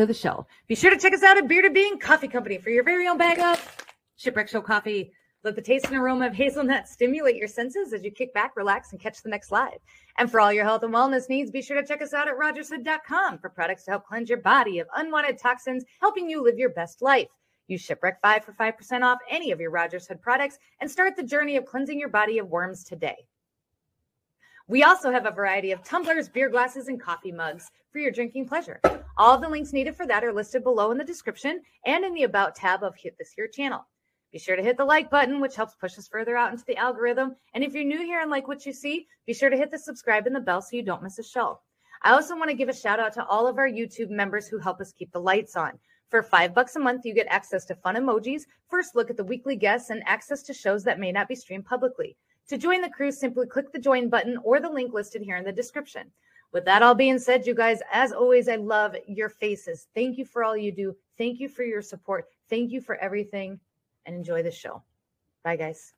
to the show. Be sure to check us out at Bearded Bean Coffee Company for your very own bag of Shipwreck Show coffee. Let the taste and aroma of hazelnut stimulate your senses as you kick back, relax, and catch the next live. And for all your health and wellness needs, be sure to check us out at rogershood.com for products to help cleanse your body of unwanted toxins, helping you live your best life. Use Shipwreck 5 for 5% off any of your Rogers Hood products and start the journey of cleansing your body of worms today. We also have a variety of tumblers, beer glasses, and coffee mugs for your drinking pleasure. All the links needed for that are listed below in the description and in the About tab of Hit This Here channel. Be sure to hit the like button, which helps push us further out into the algorithm. And if you're new here and like what you see, be sure to hit the subscribe and the bell so you don't miss a show. I also want to give a shout out to all of our YouTube members who help us keep the lights on. For five bucks a month, you get access to fun emojis, first look at the weekly guests, and access to shows that may not be streamed publicly. To join the crew, simply click the join button or the link listed here in the description. With that all being said, you guys, as always, I love your faces. Thank you for all you do. Thank you for your support. Thank you for everything and enjoy the show. Bye, guys.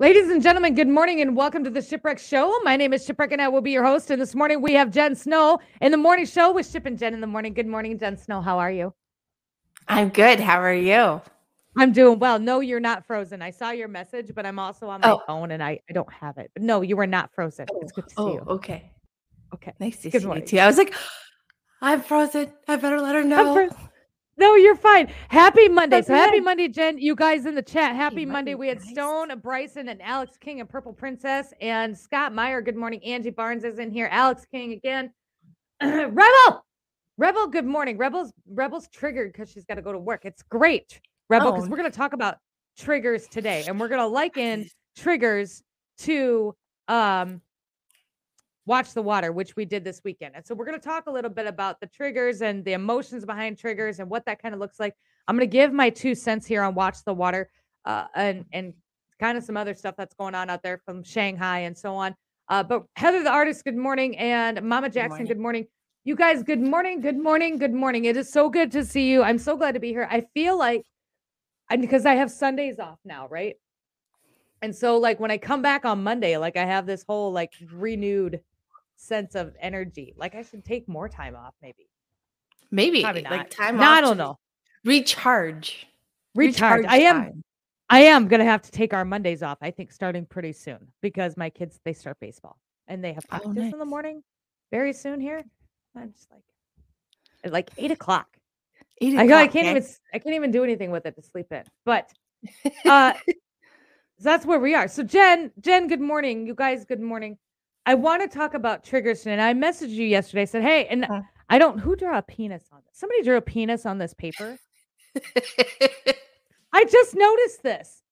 Ladies and gentlemen, good morning and welcome to the Shipwreck Show. My name is Shipwreck and I will be your host. And this morning we have Jen Snow in the morning show with Ship and Jen in the morning. Good morning, Jen Snow. How are you? I'm good. How are you? I'm doing well. No, you're not frozen. I saw your message, but I'm also on my Oh. phone and I, I don't have it. But no, you were not frozen. It's good to see Oh, you. okay. Okay. Nice to Good see morning. you too. I was like, I'm frozen. I better let her know. No, you're fine. Happy Monday. So Happy Monday. Jen. You guys in the chat. Happy Happy Monday. Monday, We had. Stone, Bryson, and Alex King and Purple Princess and Scott Meyer. Good morning. Angie Barnes is in here. Alex King again. Rebel. Rebel, good morning. Rebel's Rebel's triggered because she's got to go to work. It's great, Rebel, because Oh. we're gonna talk about triggers today. And we're gonna liken triggers to um watch the water which we did this weekend and so we're going to talk a little bit about the triggers and the emotions behind triggers and what that kind of looks like. I'm going to give my two cents here on watch the water uh, and and kind of some other stuff that's going on out there from shanghai and so on. Uh, but heather the artist good morning and mama jackson morning. good morning. You guys good morning good morning good morning. It is so good to see you. I'm so glad to be here. I feel like and because i have sundays off now right? And so like when I come back on Monday, like I have this whole like renewed sense of energy. Like I should take more time off, maybe. Maybe Probably not. like time No, off I don't know. Recharge. Recharge. I am time. I am gonna have to take our Mondays off, I think starting pretty soon because my kids they start baseball and they have Oh, practice in the morning very soon here. I'm just like at like eight o'clock. Eight I, I can't eh? even I can't even do anything with it to sleep in. But uh so that's where we are. So Jen, Jen, good morning. You guys, good morning. I want to talk about triggers and I messaged you yesterday. I said, hey, and Huh. I don't who drew a penis on this? Somebody drew a penis on this paper. I just noticed this.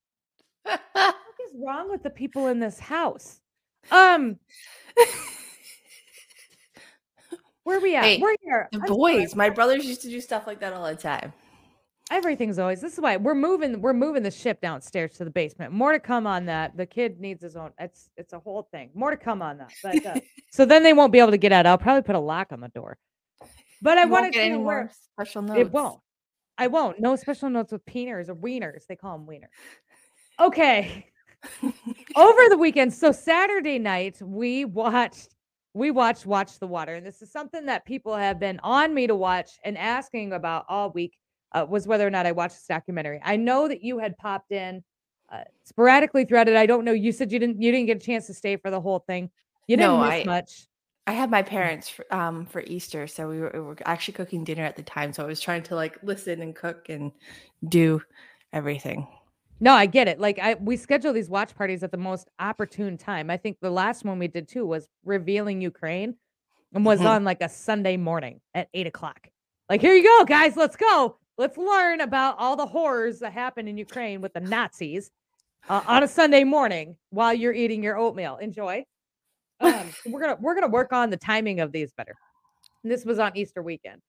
What is wrong with the people in this house? Um, where are we at? Hey, We're here. the I'm sorry. boys, my brothers used to do stuff like that all the time. Everything's always this is why we're moving we're moving the ship downstairs to the basement. More to come on that. The kid needs his own. It's it's a whole thing. More to come on that. But uh, so then they won't be able to get out. I'll probably put a lock on the door. But I want to know more where special notes. it won't. I won't. No special notes with peeners or wieners. They call them wieners. Okay. Over the weekend, so Saturday night, we watched we watched Watch the Water, and this is something that people have been on me to watch and asking about all week. Uh, was whether or not I watched this documentary. I know that you had popped in uh, sporadically throughout it. I don't know. You said you didn't you didn't get a chance to stay for the whole thing. You didn't No, miss I- much. I had my parents for, um for Easter, so we were, we were actually cooking dinner at the time. So I was trying to like listen and cook and do everything. No, I get it. Like I we schedule these watch parties at the most opportune time. I think the last one we did too was revealing Ukraine and was Mhm. on like a Sunday morning at eight o'clock. Like, here you go, guys, let's go. Let's learn about all the horrors that happened in Ukraine with the Nazis uh, on a Sunday morning while you're eating your oatmeal. Enjoy. Um, we're gonna we're gonna work on the timing of these better. And this was on Easter weekend.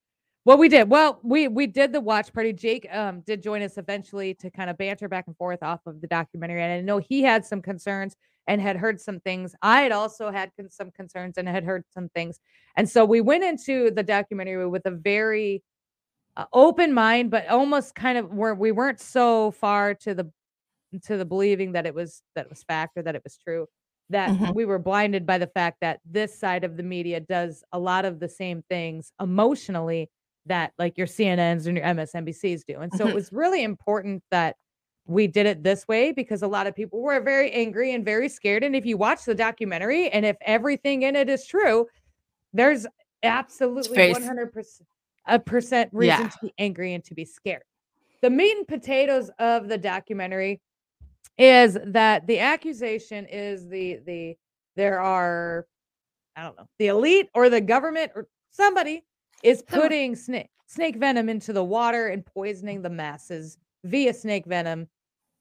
What we did, well, we we did the watch party. Jake um did join us eventually to kind of banter back and forth off of the documentary, and I know he had some concerns and had heard some things. I had also had some concerns and had heard some things. And so we went into the documentary with a very uh, open mind, but almost kind of where we weren't so far to the to the believing that it was that it was fact or that it was true that Mhm. we were blinded by the fact that this side of the media does a lot of the same things emotionally that like your CNNs and your MSNBCs do. And so it Mhm. was really important that we did it this way because a lot of people were very angry and very scared. And if you watch the documentary and if everything in it is true, there's absolutely 100% a percent reason Yeah. to be angry and to be scared. The meat and potatoes of the documentary is that the accusation is the the there are I don't know, the elite or the government or somebody is putting snake snake venom into the water and poisoning the masses via snake venom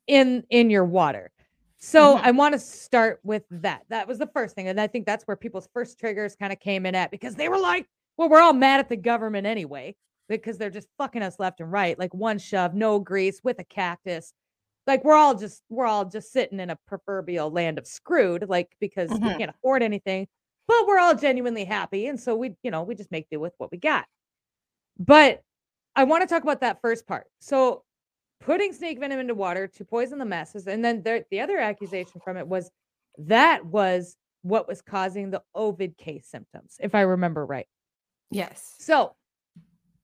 in in your water. So Mhm. I want to start with that. That was the first thing and I think that's where people's first triggers kind of came in at because they were like, well, we're all mad at the government anyway because they're just fucking us left and right. Like one shove, no grease with a cactus. Like we're all just we're all just sitting in a proverbial land of screwed like because we Mhm. can't afford anything but we're all genuinely happy and so we you know we just make do with what we got but i want to talk about that first part so putting snake venom into water to poison the masses and then there, the other accusation from it was that was what was causing the ovid case symptoms if i remember right Yes. so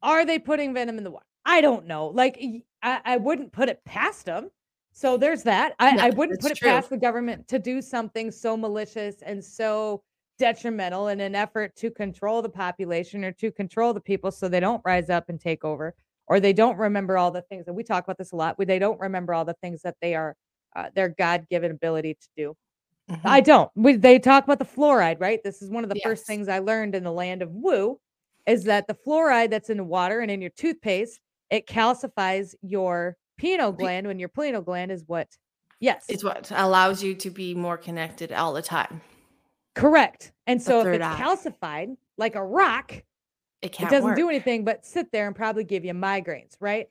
are they putting venom in the water i don't know like I wouldn't put it past them so there's that i, Yeah, I wouldn't put it true. past the government to do something so malicious and so detrimental in an effort to control the population or to control the people so they don't rise up and take over or they don't remember all the things that we talk about this a lot they don't remember all the things that they are uh, their god-given ability to do Mhm. I don't. We, they talk about the fluoride, right? This is one of the first things I learned in the land of woo is that the fluoride that's in the water and in your toothpaste, it calcifies your pineal gland when your pineal gland is what? Yes, It's what allows you to be more connected all the time. correct. And so if it's eye. calcified like a rock, It it doesn't work. do anything but sit there and probably give you migraines, right?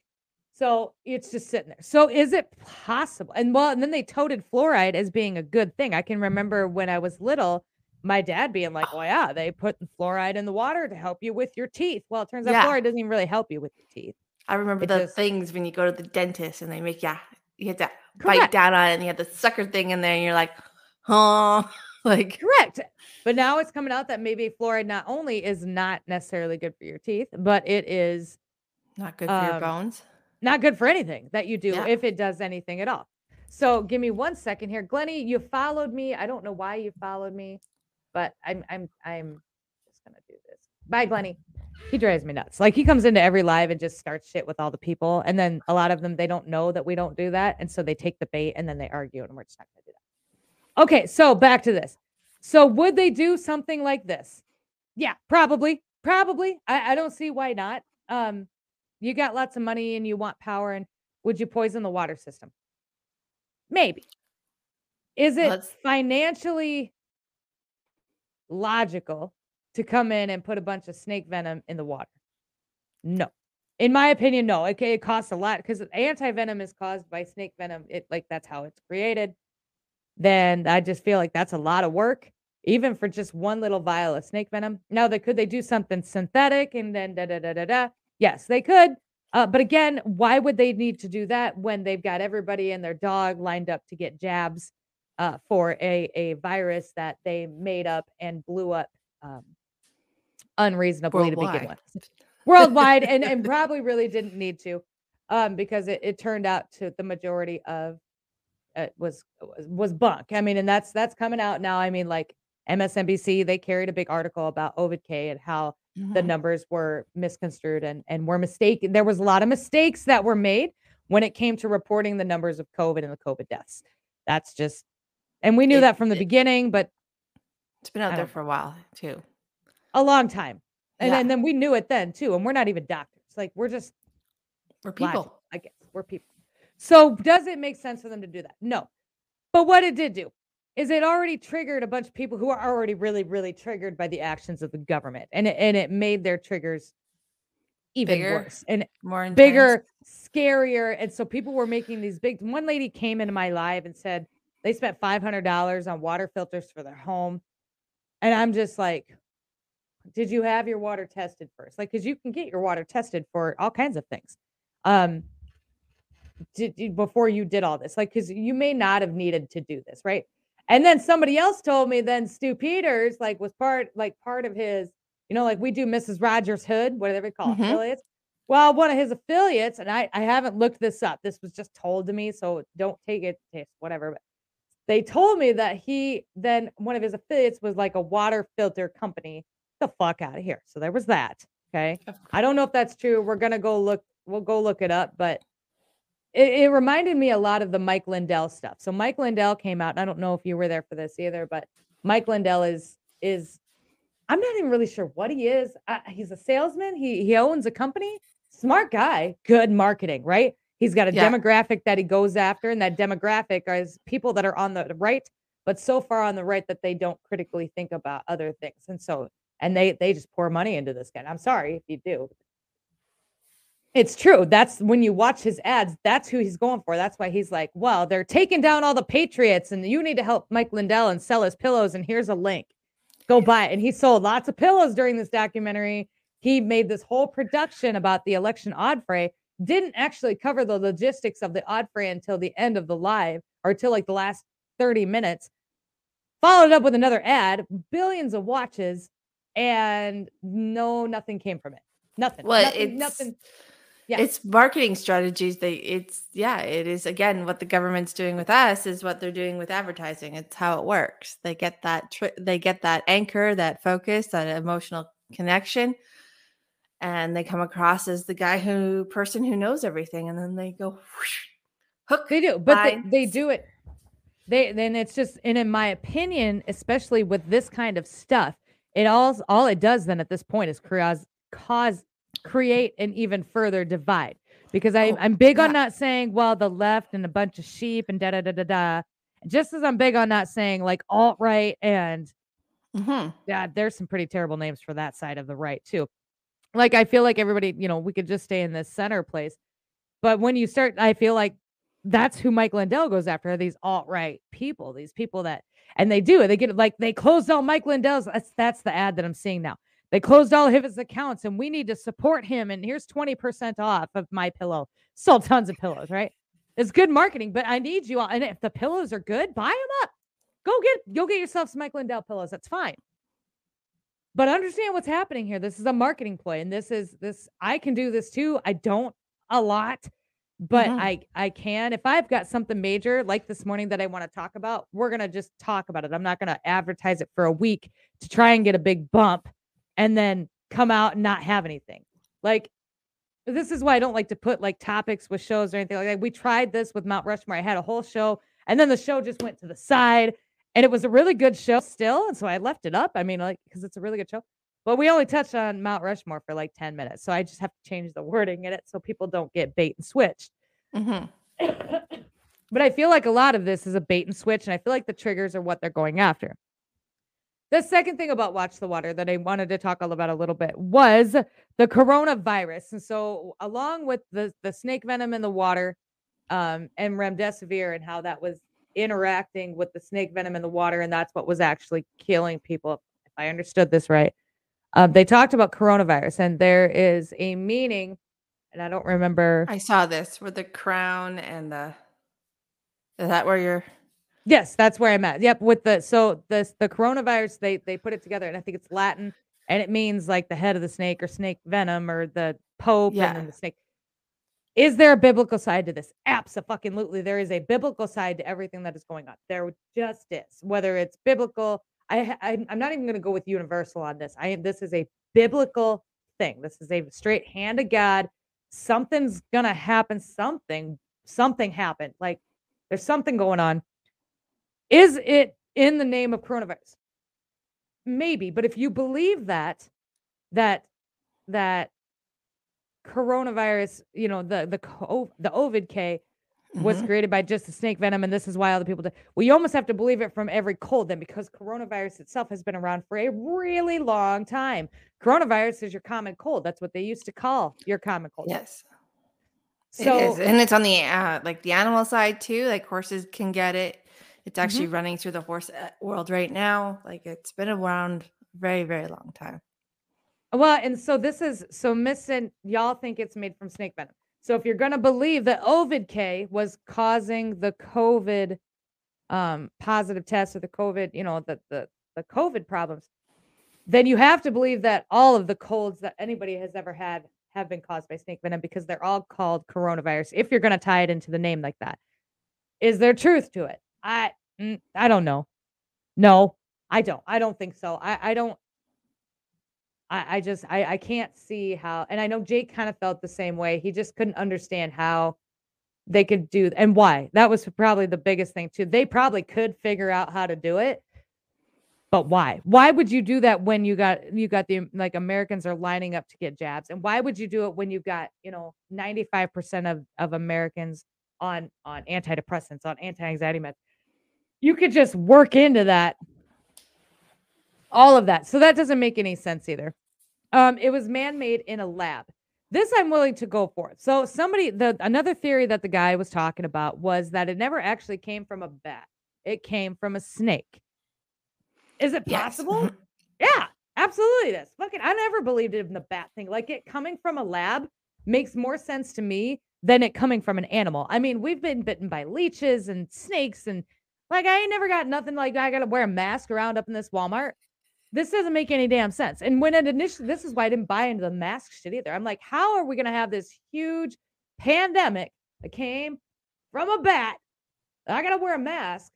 So it's just sitting there. So is it possible? And well, and then they touted fluoride as being a good thing. I can remember when I was little, my dad being like, "Well, yeah, they put fluoride in the water to help you with your teeth." Well, it turns out Yeah. fluoride doesn't even really help you with your teeth. I remember It the just- things when you go to the dentist and they make yeah, you have to bite down on it and you have the sucker thing in there and you're like, huh? Like Correct. But now it's coming out that maybe fluoride not only is not necessarily good for your teeth, but it is not good for your Um, bones. not good for anything that you do Yeah. if it does anything at all. So give me one second here. Glennie, you followed me. I don't know why you followed me, but I'm I'm I'm just gonna do this. Bye, Glennie. He drives me nuts. Like he comes into every live and just starts shit with all the people. And then a lot of them they don't know that we don't do that. And so they take the bait and then they argue, and we're just not gonna do that. Okay, so back to this. So would they do something like this? Yeah, probably. Probably. I, I don't see why not. Um, you got lots of money and you want power, and would you poison the water system? Maybe. Is it Let's- financially logical to come in and put a bunch of snake venom in the water? No. In my opinion, no. Okay, it costs a lot because anti venom is caused by snake venom. It like that's how it's created. Then I just feel like that's a lot of work, even for just one little vial of snake venom. Now, they could they do something synthetic and then da da da da da? Yes, they could. Uh, but again, why would they need to do that when they've got everybody and their dog lined up to get jabs uh, for a a virus that they made up and blew up um, unreasonably to begin Worldwide. with, worldwide, and and probably really didn't need to, um, because it, it turned out to the majority of it was was was bunk. I mean, and that's that's coming out now. I mean, like MSNBC, they carried a big article about Ovid K and how the Mhm. numbers were misconstrued and and were mistaken. There was a lot of mistakes that were made when it came to reporting the numbers of COVID and the COVID deaths. That's just, and we knew It- that from the it- beginning, but It's been out there for a while too. a long time. And, Yeah. then then we knew it then too. And we're not even doctors. Like we're just We're people. I guess we're people. So does it make sense for them to do that? No. But what it did do is it already triggered a bunch of people who are already really, really triggered by the actions of the government. And it, and it made their triggers even Bigger, worse and More intense. bigger, scarier. And so people were making these big one lady came into my live and said, They spent $500 on water filters for their home. And I'm just like, did you have your water tested first? Like, because you can get your water tested for all kinds of things. Um, did, before you did all this, like, because you may not have needed to do this, right? And then somebody else told me then Stew Peters, like, was part like part of his, you know, like we do Mrs. Rogers Hood, whatever they call Mhm. affiliates. Well, one of his affiliates, and I I haven't looked this up. This was just told to me, so don't take it, whatever. But they told me that he then one of his affiliates was like a water filter company. The fuck out of here. So there was that. Okay. I don't know if that's true. We're gonna go look. We'll go look it up, but it, it reminded me a lot of the Mike Lindell stuff. So Mike Lindell came out. I don't know if you were there for this either, but Mike Lindell is is I'm not even really sure what he is. Uh, he's a salesman. He he owns a company. Smart guy. Good marketing, right? He's got a Yeah. demographic that he goes after, and that demographic is people that are on the right, but so far on the right that they don't critically think about other things. And so and they they just pour money into this guy. I'm sorry if you do. It's true. That's when you watch his ads, that's who he's going for. That's why he's like, well, they're taking down all the Patriots and you need to help Mike Lindell and sell his pillows. And here's a link. Go buy it. And he sold lots of pillows during this documentary. He made this whole production about the election odd fray, didn't actually cover the logistics of the odd fray until the end of the live or till like the last 30 minutes. Followed up with another ad, billions of watches, and no, nothing came from it. Nothing. Well, nothing, it's nothing. Yeah. it's marketing strategies. They it's yeah, it is again what the government's doing with us is what they're doing with advertising. It's how it works. They get that tri- they get that anchor, that focus, that emotional connection, and they come across as the guy who person who knows everything, and then they go whoosh, hook. They do, but they, they do it. They then it's just, and in my opinion, especially with this kind of stuff, it all all it does then at this point is cause cause create an even further divide. Because I Oh, I'm big on not saying well the left and a bunch of sheep and da da da da da. Just as I'm big on not saying like alt right and Mhm. yeah, there's some pretty terrible names for that side of the right too. Like I feel like everybody, you know, we could just stay in this center place. But when you start, I feel like that's who Mike Lindell goes after, these alt-right people, these people that and they do it. They get like they closed all Mike Lindell's. That's that's the ad that I'm seeing now. They closed all of his accounts and we need to support him. And here's 20% off of my pillow. Sold tons of pillows, right? It's good marketing, but I need you all. And if the pillows are good, buy them up. Go get go get yourself some Mike Lindell pillows. That's fine. But understand what's happening here. This is a marketing play, and this is this. I can do this too. I don't a lot, but Mhm. I I can. If I've got something major like this morning that I want to talk about, we're gonna just talk about it. I'm not gonna advertise it for a week to try and get a big bump, and then come out and not have anything. Like this is why I don't like to put like topics with shows or anything like that. We tried this with Mount Rushmore. I had a whole show, and then the show just went to the side, and it was a really good show still, and so I left it up. I mean, like because it's a really good show. But we only touched on Mount Rushmore for like 10 minutes. So I just have to change the wording in it so people don't get bait and switched. Mhm. but I feel like a lot of this is a bait and switch, and I feel like the triggers are what they're going after. The second thing about Watch the Water that I wanted to talk all about a little bit was the coronavirus. And so, along with the, the snake venom in the water um, and remdesivir, and how that was interacting with the snake venom in the water, and that's what was actually killing people, if I understood this right. Um, they talked about coronavirus, and there is a meaning, and I don't remember. I saw this with the crown and the. Is that where you're? Yes, that's where I'm at. Yep, with the so the the coronavirus, they they put it together, and I think it's Latin, and it means like the head of the snake or snake venom or the pope and Yeah. then the snake. Is there a biblical side to this? Absolutely, there is a biblical side to everything that is going on. There just is. Whether it's biblical, I, I I'm not even going to go with universal on this. I. This is a biblical thing. This is a straight hand of God. Something's gonna happen. Something something happened. Like there's something going on. Is it in the name of coronavirus? Maybe, but if you believe that, that that coronavirus, you know, the the co- the Ovid K was Mhm. created by just the snake venom, and this is why other people. Well, you almost have to believe it from every cold then, because coronavirus itself has been around for a really long time. Coronavirus is your common cold. That's what they used to call your common cold. Yes. So it is. And it's on the uh, like the animal side too. Like horses can get it. It's actually mm-hmm. running through the horse uh, world right now. Like it's been around very, very long time. Well, and so this is so missing. Y'all think it's made from snake venom. So if you're going to believe that Ovid K was causing the COVID um, positive tests or the COVID, you know, the, the, the COVID problems, then you have to believe that all of the colds that anybody has ever had have been caused by snake venom because they're all called coronavirus. If you're going to tie it into the name like that, is there truth to it? I mm, I don't know. No, I don't. I don't think so. I I don't. I I just I I can't see how. And I know Jake kind of felt the same way. He just couldn't understand how they could do and why. That was probably the biggest thing too. They probably could figure out how to do it, but why? Why would you do that when you got you got the like Americans are lining up to get jabs? And why would you do it when you've got, you know, 95% of, of Americans on on antidepressants, on anti-anxiety meds? You could just work into that all of that. So that doesn't make any sense either. Um, it was man-made in a lab. This I'm willing to go for. So somebody the another theory that the guy was talking about was that it never actually came from a bat. It came from a snake. Is it possible? Yes. yeah, absolutely. This fucking I never believed in the bat thing. Like it coming from a lab makes more sense to me than it coming from an animal. I mean, we've been bitten by leeches and snakes and like I ain't never got nothing like I gotta wear a mask around up in this Walmart. This doesn't make any damn sense. And when it initially this is why I didn't buy into the mask shit either. I'm like, how are we gonna have this huge pandemic that came from a bat? I gotta wear a mask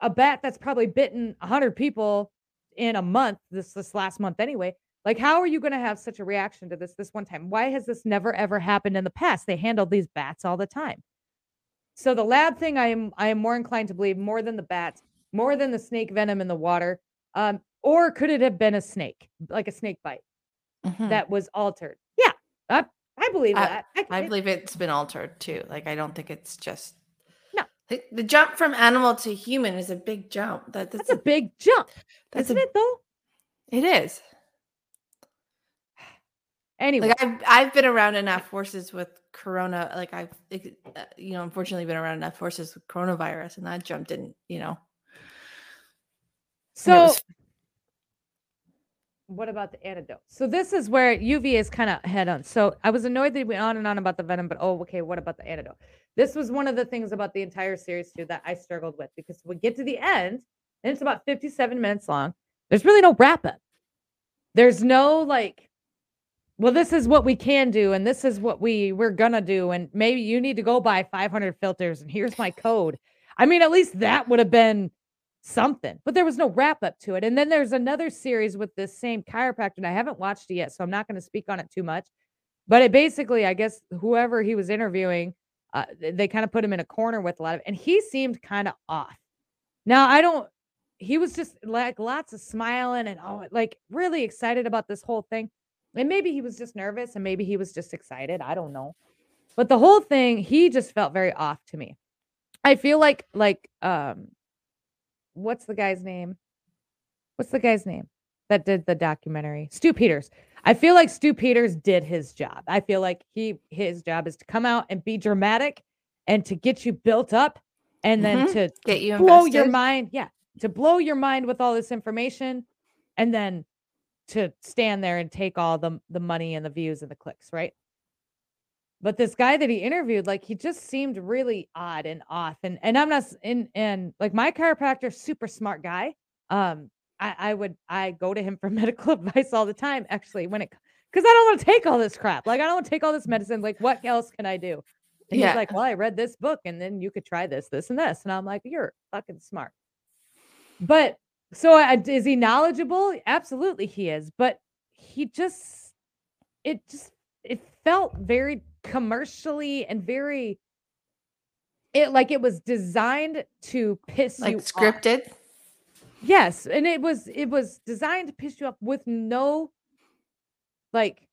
a bat that's probably bitten 100 people in a month this this last month anyway like how are you going to have such a reaction to this this one time why has this never ever happened in the past they handled these bats all the time so the lab thing i am i am more inclined to believe more than the bats more than the snake venom in the water um or could it have been a snake like a snake bite mm-hmm. that was altered yeah i, I believe I, that I, I believe it's been altered too like i don't think it's just No. the, jump from animal to human is a big jump. That, that's, that's a, a, big jump. That's Isn't a, it though? It is. Anyway, like I've I've been around enough horses with corona. Like I've uh, you know unfortunately been around enough horses with coronavirus, and that jump didn't you know. So what about the antidote? So this is where UV is kind of head on. So I was annoyed that he went on and on about the venom, but oh, okay, what about the antidote? This was one of the things about the entire series too that I struggled with because we get to the end and it's about 57 minutes long. There's really no wrap up. There's no like, well, this is what we can do and this is what we we're gonna do, and maybe you need to go buy 500 filters and here's my code. I mean, at least that would have been something, but there was no wrap up to it. And then there's another series with this same chiropractor, and I haven't watched it yet, so I'm not going to speak on it too much. But it basically, I guess, whoever he was interviewing, uh, they kind of put him in a corner with a lot of, and he seemed kind of off. Now, I don't, he was just like lots of smiling and oh, like really excited about this whole thing. And maybe he was just nervous and maybe he was just excited. I don't know. But the whole thing, he just felt very off to me. I feel like, like, um, what's the guy's name? What's the guy's name that did the documentary? Stew Peters. I feel like Stew Peters did his job. I feel like he his job is to come out and be dramatic and to get you built up and then mm-hmm. to get you blow invested. your mind. Yeah, to blow your mind with all this information and then to stand there and take all the the money and the views and the clicks, right? But this guy that he interviewed, like he just seemed really odd and off. And and I'm not in and like my chiropractor, super smart guy. Um, I, I would I go to him for medical advice all the time, actually, when it because I don't want to take all this crap. Like I don't want to take all this medicine. Like, what else can I do? And yeah. he's like, Well, I read this book, and then you could try this, this, and this. And I'm like, You're fucking smart. But so uh, is he knowledgeable? Absolutely, he is. But he just, it just, it felt very commercially and very it like it was designed to piss you. like you scripted. Off. Yes, and it was it was designed to piss you off with no like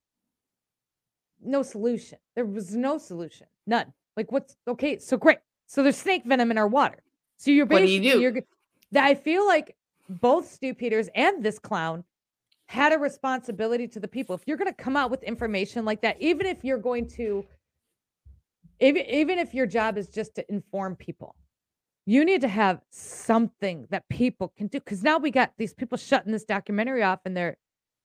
no solution. There was no solution. None. Like what's okay, so great. So there's snake venom in our water. So you're basically what do you do? you're I feel like both Stew Peters and this clown had a responsibility to the people. If you're going to come out with information like that, even if you're going to, even, even if your job is just to inform people, you need to have something that people can do because now we got these people shutting this documentary off and they're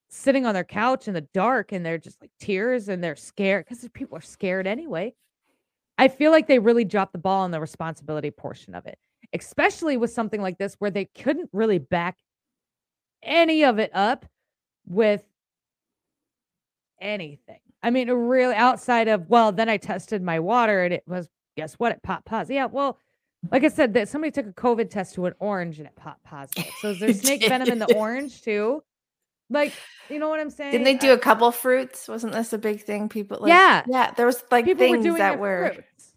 sitting on their couch in the dark and they're just like tears and they're scared because people are scared anyway. I feel like they really dropped the ball on the responsibility portion of it, especially with something like this where they couldn't really back any of it up with anything. I mean, really outside of, well, then I tested my water and it was, guess what? It popped positive. Yeah, well, like I said, that somebody took a COVID test to an orange and it popped positive. So is there snake venom in the orange too? Like, you know what I'm saying? Didn't they do a couple fruits? Wasn't this a big thing? People like, yeah, yeah. There was like People things were that were. Fruits.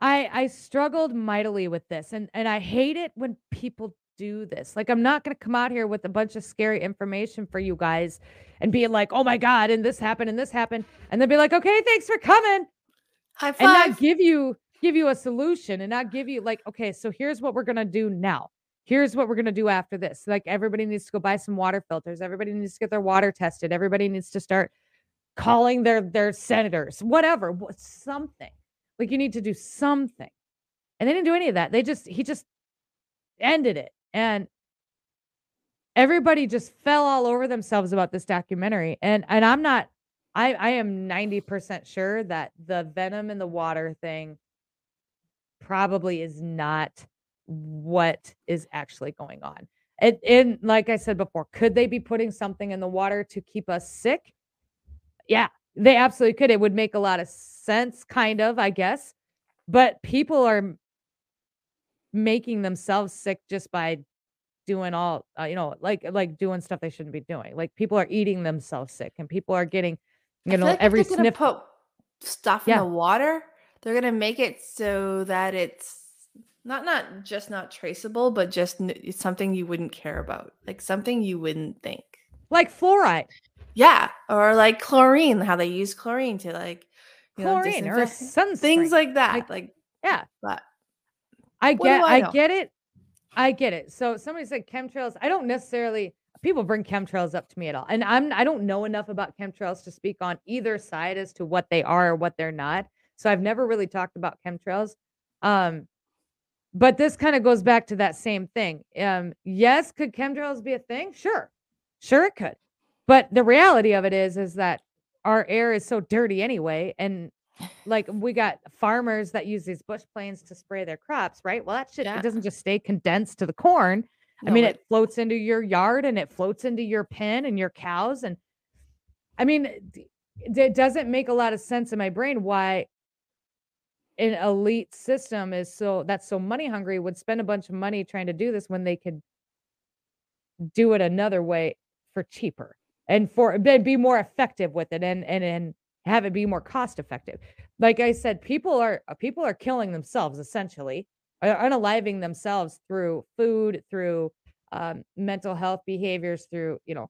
I I struggled mightily with this, and and I hate it when people do this. Like, I'm not going to come out here with a bunch of scary information for you guys and be like, oh my god, and this happened and this happened, and then be like, okay, thanks for coming. High five. And not give you give you a solution and not give you like, okay, so here's what we're gonna do now. Here's what we're gonna do after this. Like everybody needs to go buy some water filters. Everybody needs to get their water tested. Everybody needs to start calling their their senators, whatever, something. Like you need to do something. And they didn't do any of that. They just he just ended it. And everybody just fell all over themselves about this documentary. And and I'm not I I am 90% sure that the venom in the water thing probably is not what is actually going on. And, and like I said before, could they be putting something in the water to keep us sick? Yeah, they absolutely could. It would make a lot of sense, kind of, I guess. But people are making themselves sick just by doing all uh, you know like like doing stuff they shouldn't be doing like people are eating themselves sick and people are getting you know like every sniff put stuff yeah. in the water they're to make it so that it's not not just not traceable, but just it's something you wouldn't care about, like something you wouldn't think, like fluoride. Yeah, or like chlorine, how they use chlorine to like chlorine know, or some things like that. Like, like yeah, but I get, I, I get it, I get it. So somebody said chemtrails. I don't necessarily people bring chemtrails up to me at all, and I'm I don't know enough about chemtrails to speak on either side as to what they are or what they're not. So I've never really talked about chemtrails. Um, but this kind of goes back to that same thing. Um, yes, could chemtrails be a thing? Sure. Sure it could. But the reality of it is is that our air is so dirty anyway and like we got farmers that use these bush planes to spray their crops, right? Well, that shit yeah. it doesn't just stay condensed to the corn. No, I mean, it, it floats into your yard and it floats into your pen and your cows and I mean, it doesn't make a lot of sense in my brain why an elite system is so that's so money hungry would spend a bunch of money trying to do this when they could do it another way for cheaper and for be more effective with it and and and have it be more cost effective like i said people are people are killing themselves essentially unaliving themselves through food through um, mental health behaviors through you know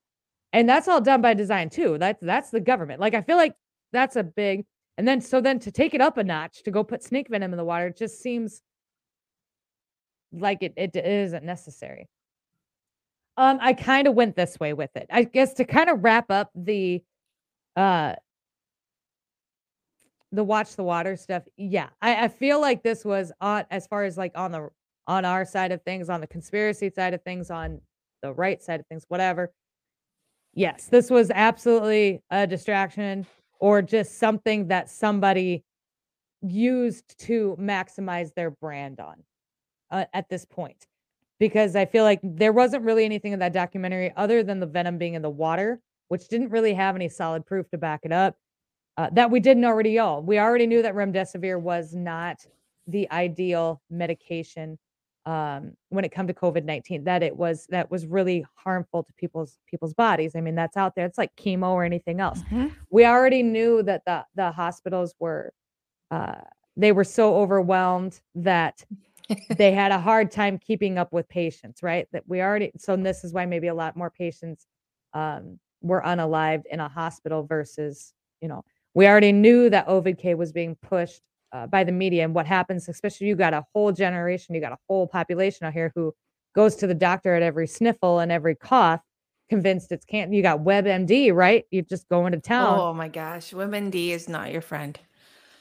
and that's all done by design too that's that's the government like i feel like that's a big and then, so then to take it up a notch to go put snake venom in the water just seems like it, it isn't necessary. Um, I kind of went this way with it. I guess to kind of wrap up the uh the watch the water stuff. Yeah, I, I feel like this was on as far as like on the on our side of things, on the conspiracy side of things, on the right side of things, whatever. Yes, this was absolutely a distraction or just something that somebody used to maximize their brand on uh, at this point because I feel like there wasn't really anything in that documentary other than the venom being in the water, which didn't really have any solid proof to back it up. Uh, that we didn't already all. We already knew that remdesivir was not the ideal medication um, when it come to COVID nineteen. That it was that was really harmful to people's people's bodies. I mean, that's out there. It's like chemo or anything else. Mm-hmm. We already knew that the the hospitals were uh, they were so overwhelmed that they had a hard time keeping up with patients. Right? That we already. So this is why maybe a lot more patients um, were unalived in a hospital versus you know we already knew that Ovid K was being pushed uh, by the media and what happens especially you got a whole generation you got a whole population out here who goes to the doctor at every sniffle and every cough convinced it's can't you got webmd right You're just go into town oh my gosh webmd is not your friend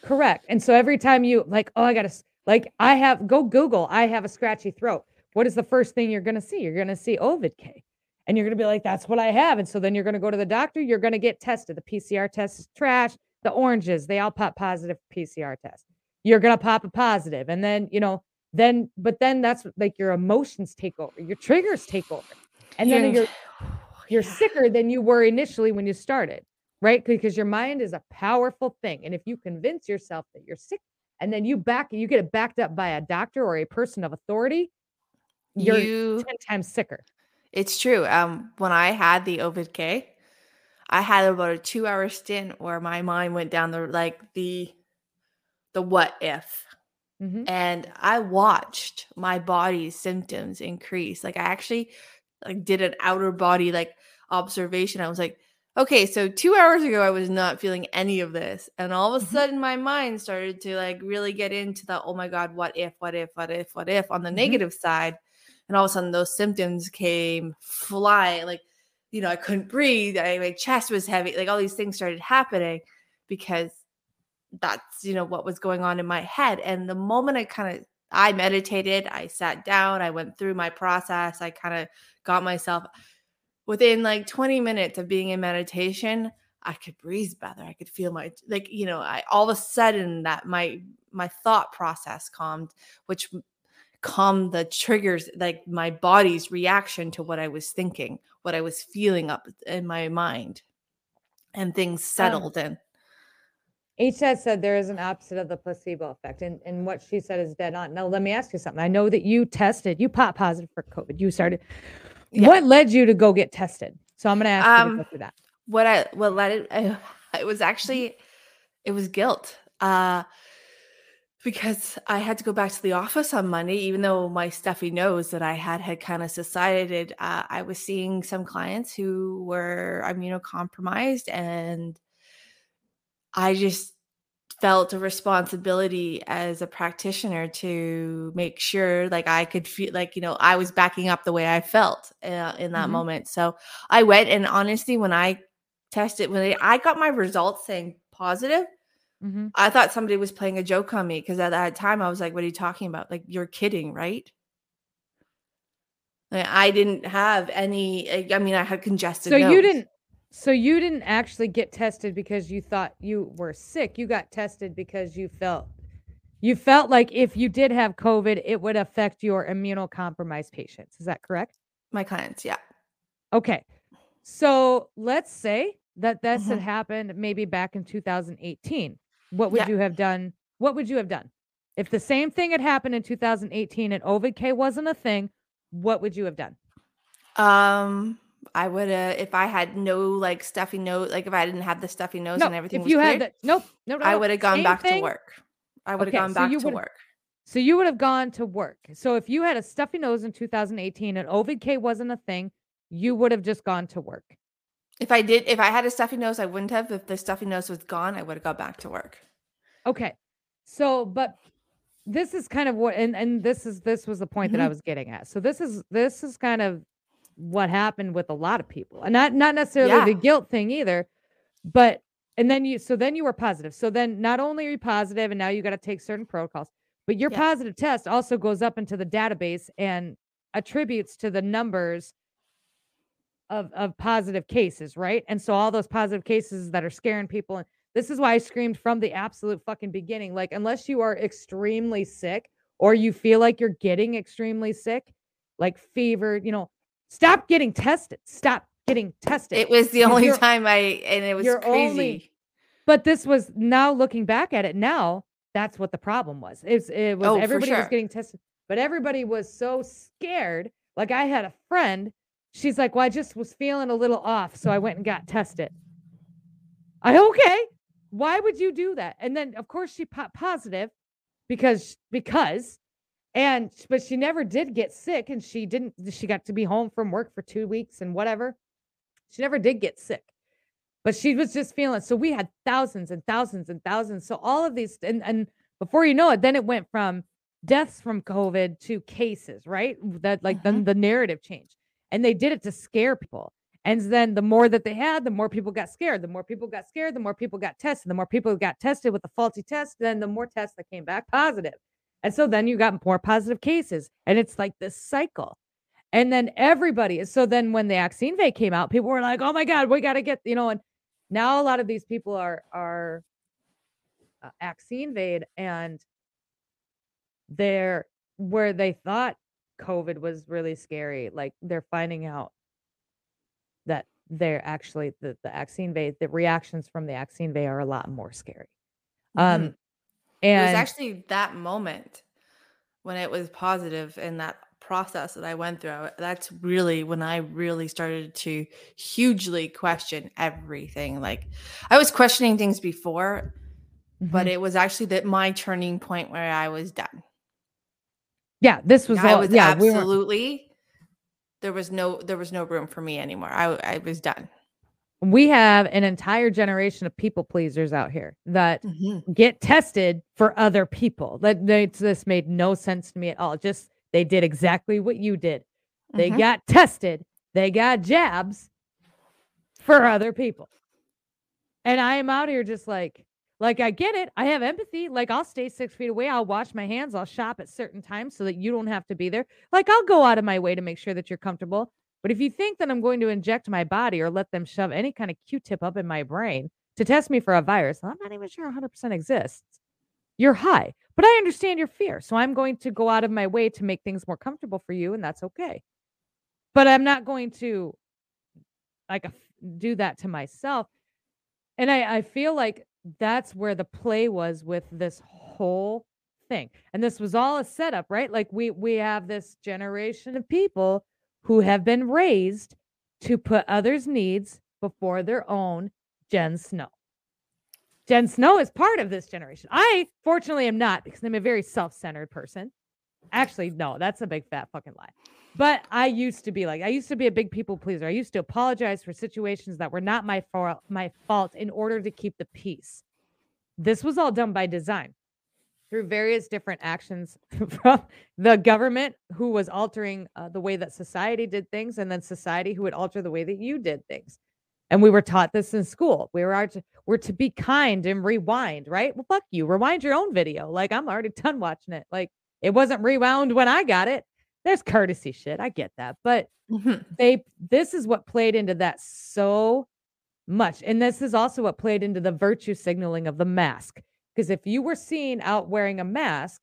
correct and so every time you like oh i gotta Like I have go Google, I have a scratchy throat. What is the first thing you're going to see? You're going to see Ovid K. And you're going to be like, that's what I have. And so then you're going to go to the doctor. You're going to get tested. The PCR test is trash. The oranges, they all pop positive PCR test. You're going to pop a. And then, you know, then, but then that's like your emotions take over, your triggers take over. And then you're, you're yeah. sicker than you were initially when you started, right? Because your mind is a powerful thing. And if you convince yourself that you're sick and then you back, you get it backed up by a doctor or a person of authority, you're you, 10 times sicker. It's true. Um, when I had the Ovid K, I had about a two hour stint where my mind went down the like the the what if. Mm-hmm. And I watched my body's symptoms increase. Like I actually like did an outer body like observation. I was like, okay, so two hours ago I was not feeling any of this. And all of a mm-hmm. sudden my mind started to like really get into the oh my God, what if, what if, what if, what if on the mm-hmm. negative side and all of a sudden those symptoms came fly like you know i couldn't breathe I, my chest was heavy like all these things started happening because that's you know what was going on in my head. And the moment i kind of i meditated i sat down i went through my process i kind of got myself within like 20 minutes of being in meditation i could breathe better i could feel my like you know i all of a sudden that my my thought process calmed which calmed the triggers like my body's reaction to what i was thinking what i was feeling up in my mind and things settled um, in HS said there is an opposite of the placebo effect, and, and what she said is dead on. Now, let me ask you something. I know that you tested, you pop positive for COVID. You started. Yeah. What led you to go get tested? So I'm going to ask um, you to um, that. What I what led it? I, it was actually, it was guilt. Uh, because I had to go back to the office on Monday, even though my stuffy nose that I had had kind of subsided. Uh, I was seeing some clients who were immunocompromised, and I just felt a responsibility as a practitioner to make sure like I could feel like you know I was backing up the way I felt uh, in that mm-hmm. moment. So I went and honestly when I tested when I got my results saying positive Mm-hmm. I thought somebody was playing a joke on me because at that time I was like, "What are you talking about? Like you're kidding, right?" Like, I didn't have any. I mean, I had congested. So nose. you didn't. So you didn't actually get tested because you thought you were sick. You got tested because you felt you felt like if you did have COVID, it would affect your immunocompromised patients. Is that correct? My clients, yeah. Okay. So let's say that this mm-hmm. had happened maybe back in 2018 what would yeah. you have done? What would you have done? If the same thing had happened in 2018 and Ovid K wasn't a thing, what would you have done? Um, I would have if I had no like stuffy nose, like if I didn't have the stuffy nose no, and everything. If you had that, nope, no, no, I would have gone back thing. to work. I would have okay, gone back so to work. So you would have gone to work. So if you had a stuffy nose in 2018 and Ovid K wasn't a thing, you would have just gone to work. If I did, if I had a stuffy nose, I wouldn't have. If the stuffy nose was gone, I would have got back to work. Okay. So, but this is kind of what, and and this is this was the point mm-hmm. that I mm-hmm. was getting at. So this is this is kind of what happened with a lot of people, and not not necessarily yeah. the guilt thing either, but and then you so then you were positive. So then not only are you positive, and now you got to take certain protocols, but your yeah. positive test also goes up into the database and attributes to the numbers of of positive cases, right? And so all those positive cases that are scaring people and this is why I screamed from the absolute fucking beginning. Like, unless you are extremely sick or you feel like you're getting extremely sick, like fever, you know, stop getting tested. Stop getting tested. It was the only time I, and it was crazy. Only, but this was now looking back at it now, that's what the problem was. It was, it was oh, everybody sure. was getting tested, but everybody was so scared. Like, I had a friend, she's like, Well, I just was feeling a little off. So I went and got tested. I okay. Why would you do that? And then of course she popped positive because because and but she never did get sick and she didn't she got to be home from work for 2 weeks and whatever. She never did get sick. But she was just feeling so we had thousands and thousands and thousands. So all of these and and before you know it then it went from deaths from COVID to cases, right? That like mm-hmm. then the narrative changed. And they did it to scare people. And then the more that they had, the more people got scared. The more people got scared, the more people got tested. The more people got tested with a faulty test, then the more tests that came back positive. And so then you got more positive cases. And it's like this cycle. And then everybody, so then when the vaccine V came out, people were like, oh my God, we got to get, you know, and now a lot of these people are, are uh, vade and they're where they thought COVID was really scary. Like they're finding out that they're actually the, the vaccine V, the reactions from the vaccine V are a lot more scary. Um, mm-hmm. and it was actually that moment when it was positive in that process that I went through. That's really when I really started to hugely question everything. Like I was questioning things before, mm-hmm. but it was actually that my turning point where I was done. Yeah, this was all, was yeah, absolutely we there was no there was no room for me anymore. I I was done. We have an entire generation of people pleasers out here that mm-hmm. get tested for other people. That this made no sense to me at all. Just they did exactly what you did. They mm-hmm. got tested, they got jabs for other people. And I am out here just like, like I get it. I have empathy. Like I'll stay six feet away. I'll wash my hands. I'll shop at certain times so that you don't have to be there. Like I'll go out of my way to make sure that you're comfortable. But if you think that I'm going to inject my body or let them shove any kind of Q-tip up in my brain to test me for a virus, I'm not even sure 100% exists. You're high, but I understand your fear. So I'm going to go out of my way to make things more comfortable for you, and that's okay. But I'm not going to like do that to myself. And I, I feel like that's where the play was with this whole thing. And this was all a setup, right? Like we we have this generation of people who have been raised to put others' needs before their own. Jen Snow. Jen Snow is part of this generation. I fortunately am not because I'm a very self-centered person. Actually, no, that's a big fat fucking lie. But I used to be like I used to be a big people pleaser. I used to apologize for situations that were not my fault, my fault in order to keep the peace. This was all done by design through various different actions from the government who was altering uh, the way that society did things and then society who would alter the way that you did things. And we were taught this in school. We were to, we're to be kind and rewind, right? Well, fuck you. Rewind your own video. Like I'm already done watching it. Like it wasn't rewound when I got it there's courtesy shit. I get that. But mm-hmm. they this is what played into that so much. And this is also what played into the virtue signaling of the mask. Because if you were seen out wearing a mask,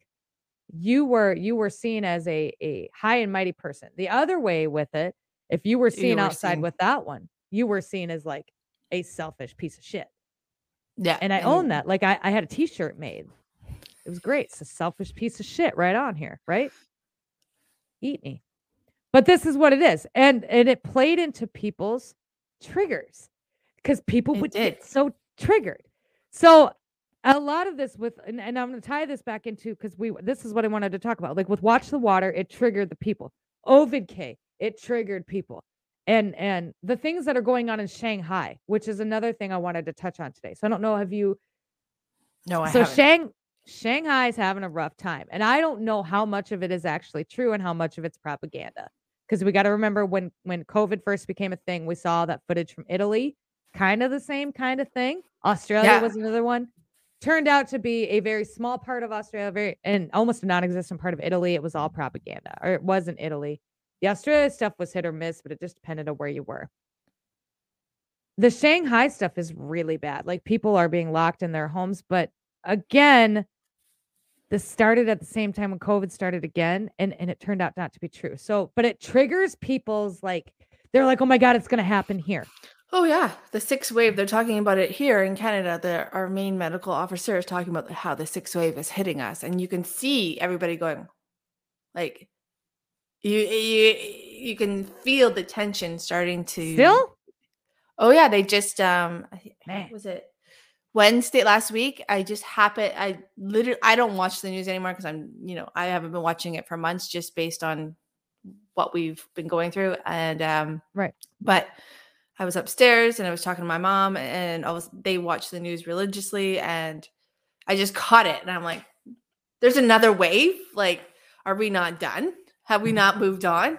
you were you were seen as a a high and mighty person. The other way with it, if you were seen you were outside seen. with that one, you were seen as like a selfish piece of shit. Yeah. And I and own that. Like I, I had a t-shirt made. It was great. It's a selfish piece of shit right on here, right? Eat me. But this is what it is. And and it played into people's triggers because people it would did. get so triggered. So a lot of this with and, and I'm going to tie this back into because we this is what I wanted to talk about. Like with Watch the Water, it triggered the people. Ovid K, it triggered people. And and the things that are going on in Shanghai, which is another thing I wanted to touch on today. So I don't know have you No, I so haven't. Shang Shanghai's having a rough time. And I don't know how much of it is actually true and how much of it's propaganda. Because we got to remember when when COVID first became a thing, we saw that footage from Italy, kind of the same kind of thing. Australia yeah. was another one. Turned out to be a very small part of Australia, very and almost a non-existent part of Italy. It was all propaganda, or it wasn't Italy. The Australia stuff was hit or miss, but it just depended on where you were. The Shanghai stuff is really bad. Like people are being locked in their homes, but again, this started at the same time when COVID started again, and, and it turned out not to be true. So, but it triggers people's like, they're like, oh my God, it's going to happen here. Oh, yeah. The sixth wave, they're talking about it here in Canada. The, our main medical officer is talking about how the sixth wave is hitting us. And you can see everybody going, like, you, you, you can feel the tension starting to. Still? Oh, yeah. They just, um, Man. was it? Wednesday last week, I just happened. I literally I don't watch the news anymore because I'm you know I haven't been watching it for months just based on what we've been going through and um right. But I was upstairs and I was talking to my mom and I was they watch the news religiously and I just caught it and I'm like, there's another wave. Like, are we not done? Have we not moved on?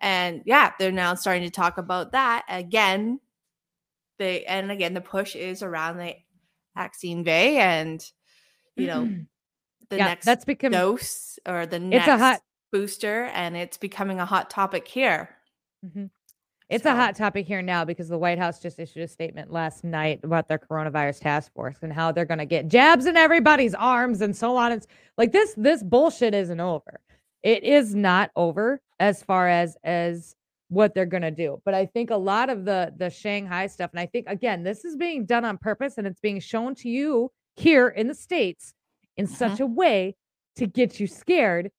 And yeah, they're now starting to talk about that again. They and again the push is around the vaccine V and you know the yeah, next that's become dose or the it's next a hot booster, and it's becoming a hot topic here. Mhm. It's a hot topic here now because the White House just issued a statement last night about their coronavirus task force and how they're going to get jabs in everybody's arms and so on. It's like this this bullshit isn't over. It is not over as far as as what they're going to do. But I think a lot of the the Shanghai stuff and I think again this is being done on purpose and it's being shown to you here in the states in such a way to get you scared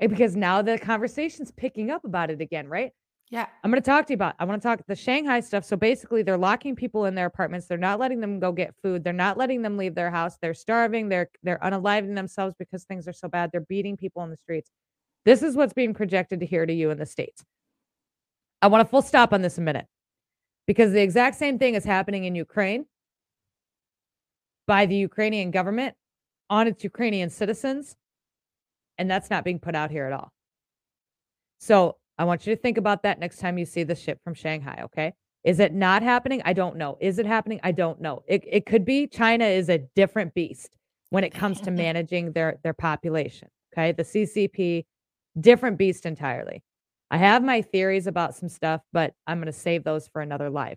eh, because now the conversation's picking up about it again, right? Yeah. I'm going to talk to you about. I want to talk the Shanghai stuff. So basically, they're locking people in their apartments. They're not letting them go get food. They're not letting them leave their house. They're starving. They're they're unaliving themselves because things are so bad. They're beating people in the streets. This is what's being projected to here to you in the states. I want a full stop on this a minute because the exact same thing is happening in Ukraine by the Ukrainian government on its Ukrainian citizens, and that's not being put out here at all. So I want you to think about that next time you see the ship from Shanghai. Okay. Is it not happening? I don't know. Is it happening? I don't know. It, it could be China is a different beast when it comes to managing their their population. Okay. The CCP, different beast entirely. I have my theories about some stuff, but I'm going to save those for another live.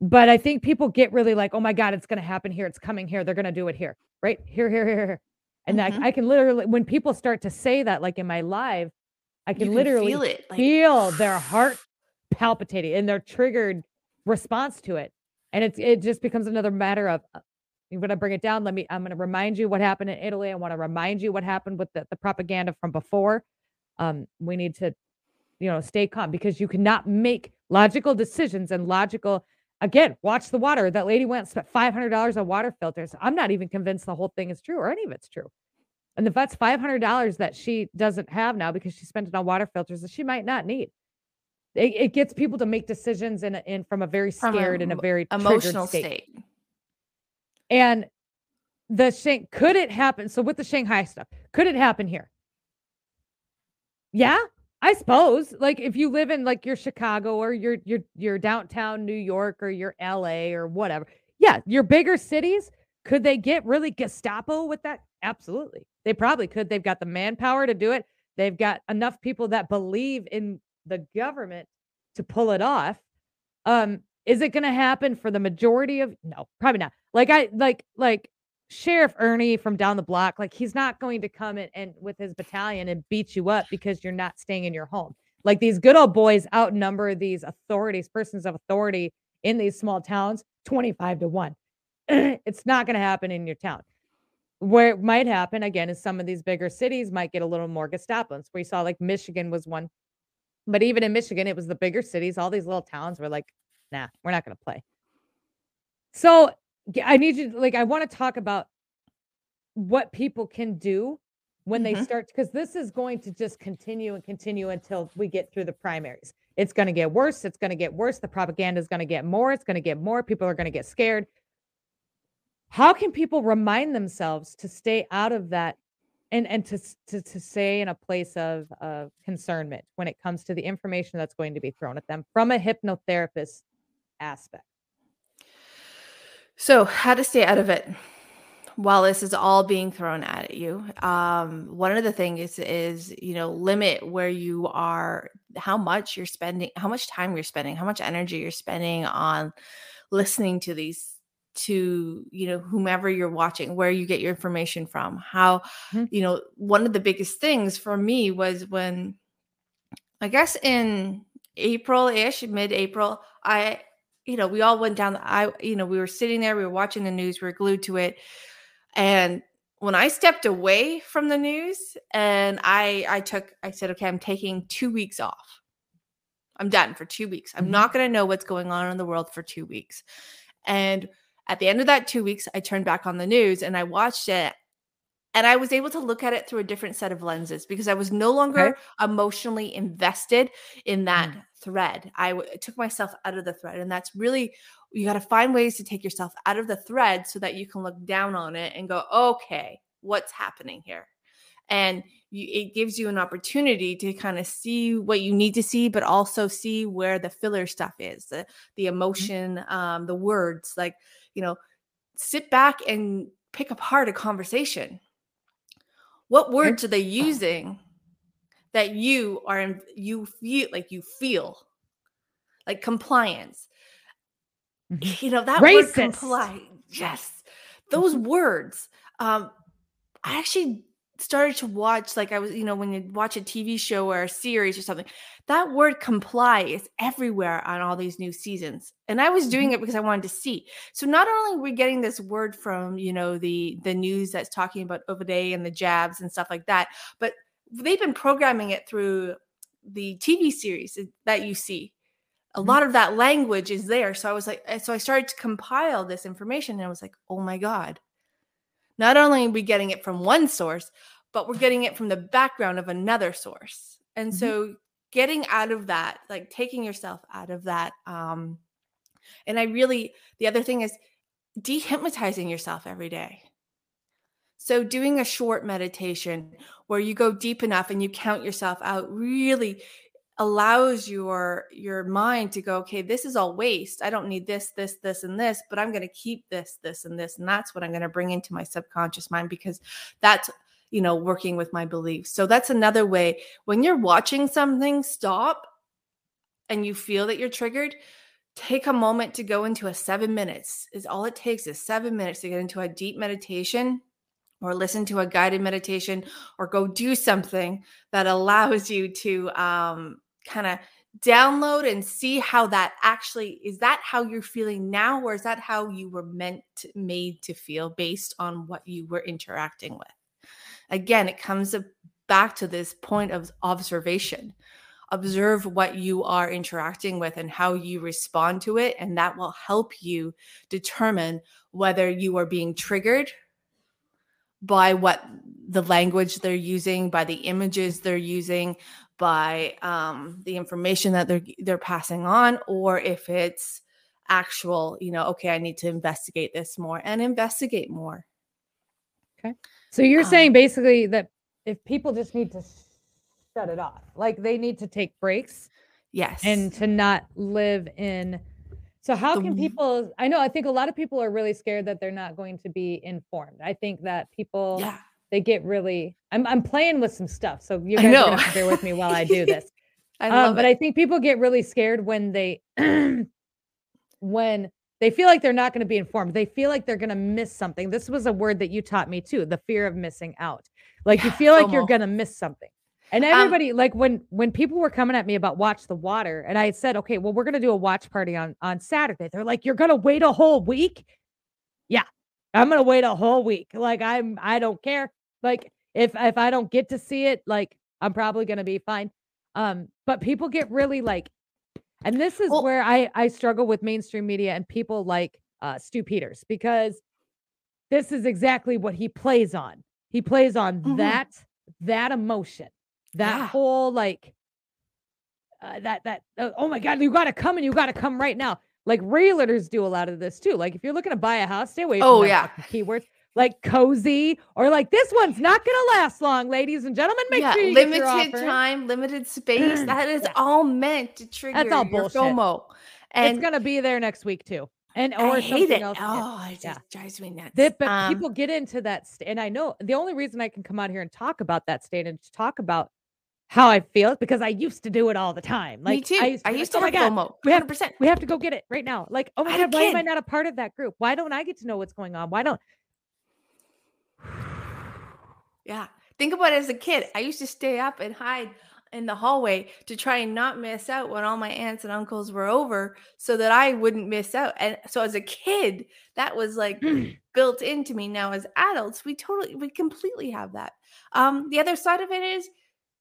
But I think people get really like, oh my God, it's going to happen here. It's coming here. They're going to do it here. Right here, here, here, here. And I- Mhm. I, can literally, when people start to say that, like in my live, I can You literally feel it. Like, feel their heart palpitating and their triggered response to it. And it's it just becomes another matter of uh, I'm gonna bring it down. Let me I'm gonna remind you what happened in Italy. I want to remind you what happened with the, the propaganda from before. Um, we need to, you know, stay calm because you cannot make logical decisions and logical again, watch the water. That lady went and spent five hundred dollars on water filters. I'm not even convinced the whole thing is true or any of it's true. And if that's five hundred dollars that she doesn't have now because she spent it on water filters that she might not need, it, it gets people to make decisions in a- in from a very From a scared and a very emotional state. state. And the Shang could it happen? So with the Shanghai stuff, could it happen here? Yeah, I suppose. Like if you live in like your Chicago or your your your downtown New York or your LA or whatever. Yeah, your bigger cities, could they get really Gestapo with that? Absolutely. They probably could. They've got the manpower to do it. They've got enough people that believe in the government to pull it off. Um, is it going to happen for the majority of? No, probably not. Like I like like Sheriff Ernie from down the block. Like he's not going to come in and with his battalion and beat you up because you're not staying in your home. Like these good old boys outnumber these authorities, persons of authority in these small towns, twenty five to one. it's not going to happen in your town. Where it might happen again is some of these bigger cities might get a little more Gestapons. Where you saw like Michigan was one, but even in Michigan, it was the bigger cities. All these little towns were like, nah, we're not going to play. So I need you, like, I want to talk about what people can do when they Mhm. start, because this is going to just continue and continue until we get through the primaries. It's going to get worse. It's going to get worse. The propaganda is going to get more. It's going to get more. People are going to get scared. How can people remind themselves to stay out of that and and to to to stay in a place of of concernment when it comes to the information that's going to be thrown at them from a hypnotherapist aspect. So, how to stay out of it while this is all being thrown at you? Um, one of the things is, is you know limit where you are, how much you're spending, how much time you're spending, how much energy you're spending on listening to these to you know whomever you're watching where you get your information from how Mhm. you know one of the biggest things for me was when i guess in april-ish mid-april i you know we all went down i you know we were sitting there we were watching the news we were glued to it and when i stepped away from the news and i i took i said okay i'm taking two weeks off. I'm done for two weeks. I'm Mhm. not going to know what's going on in the world for two weeks. And at the end of that two weeks i turned back on the news and i watched it and i was able to look at it through a different set of lenses because i was no longer Okay. emotionally invested in that Mm. thread I w- took myself out of the thread and that's really you got to find ways to take yourself out of the thread so that you can look down on it and go okay what's happening here and you, it gives you an opportunity to kind of see what you need to see but also see where the filler stuff is the, the emotion um, the words like you know sit back and pick apart a conversation What words are they using that you are in, you feel like you feel like compliance? Mhm. You know that Racist. word comply. Yes, those words. Um, I actually started to watch like I was, you know, when you watch a TV show or a series or something, that word comply is everywhere on all these new seasons. And I was doing it because I wanted to see. So not only are we getting this word from, you know, the the news that's talking about Oviday and the jabs and stuff like that, but they've been programming it through the TV series that you see. A Mhm. lot of that language is there. So I was like, so I started to compile this information and I was like, oh my God. Not only are we getting it from one source, but we're getting it from the background of another source. And Mhm. so getting out of that, like taking yourself out of that. Um, and I really, the other thing is dehypnotizing yourself every day. So doing a short meditation where you go deep enough and you count yourself out really allows your your mind to go okay this is all waste i don't need this this this and this but i'm going to keep this this and this and that's what i'm going to bring into my subconscious mind because that's you know working with my beliefs. So that's another way when you're watching something stop and you feel that you're triggered take a moment to go into a 7 minutes is all it takes is 7 minutes to get into a deep meditation or listen to a guided meditation or go do something that allows you to um, kind of download and see how that actually is that how you're feeling now or is that how you were meant made to feel based on what you were interacting with again it comes back to this point of observation observe what you are interacting with and how you respond to it and that will help you determine whether you are being triggered by what the language they're using, by the images they're using, by um, the information that they're they're passing on, or if it's actual, you know, okay, I need to investigate this more and investigate more. So you're Um, saying basically that if people just need to shut it off, like they need to take breaks Yes. and to not live in. So how can people? I know I think a lot of people are really scared that they're not going to be informed. I think that people yeah. they get really. I'm I'm playing with some stuff, so you guys are gonna have to bear with me while I do this. I um, love but it. I think people get really scared when they when they feel like they're not going to be informed. They feel like they're going to miss something. This was a word that you taught me too, the fear of missing out. Like you feel like you're going to miss something. And Um, everybody like when when people were coming at me about watch the water and I said, "Okay, well we're going to do a watch party on on Saturday." They're like, "You're going to wait a whole week?" Yeah. I'm going to wait a whole week. Like I'm I don't care. Like if if I don't get to see it, like I'm probably going to be fine. Um but people get really like and this is Well- where I I struggle with mainstream media and people like uh Stew Peters because this is exactly what he plays on. He plays on Mhm. that that emotion. That Yeah. whole like uh, that that uh, oh my god, you got to come and you got to come right now. Like realtors do a lot of this too. Like if you're looking to buy a house, stay away from Oh, yeah. keywords. Like cozy or like this one's not gonna last long, ladies and gentlemen. Make yeah, sure you limited time, limited space. That is Yeah. all meant to trigger That's all your bullshit. FOMO. And it's gonna be there next week too. And or I something it. else. Oh, it just Yeah. drives me nuts. That, but Um, people get into that, st- and I know the only reason I can come out here and talk about that state and talk about how I feel is because I used to do it all the time. Like me too. I used to, I used like, to oh have god, FOMO. we have- 100%. we have to go get it right now. Like, oh my god, why am I not a part of that group? Why don't I get to know what's going on? Why don't? Yeah. Think about it as a kid. I used to stay up and hide in the hallway to try and not miss out when all my aunts and uncles were over so that I wouldn't miss out. And so as a kid, that was like built into me. Now as adults, we totally we completely have that. Um the other side of it is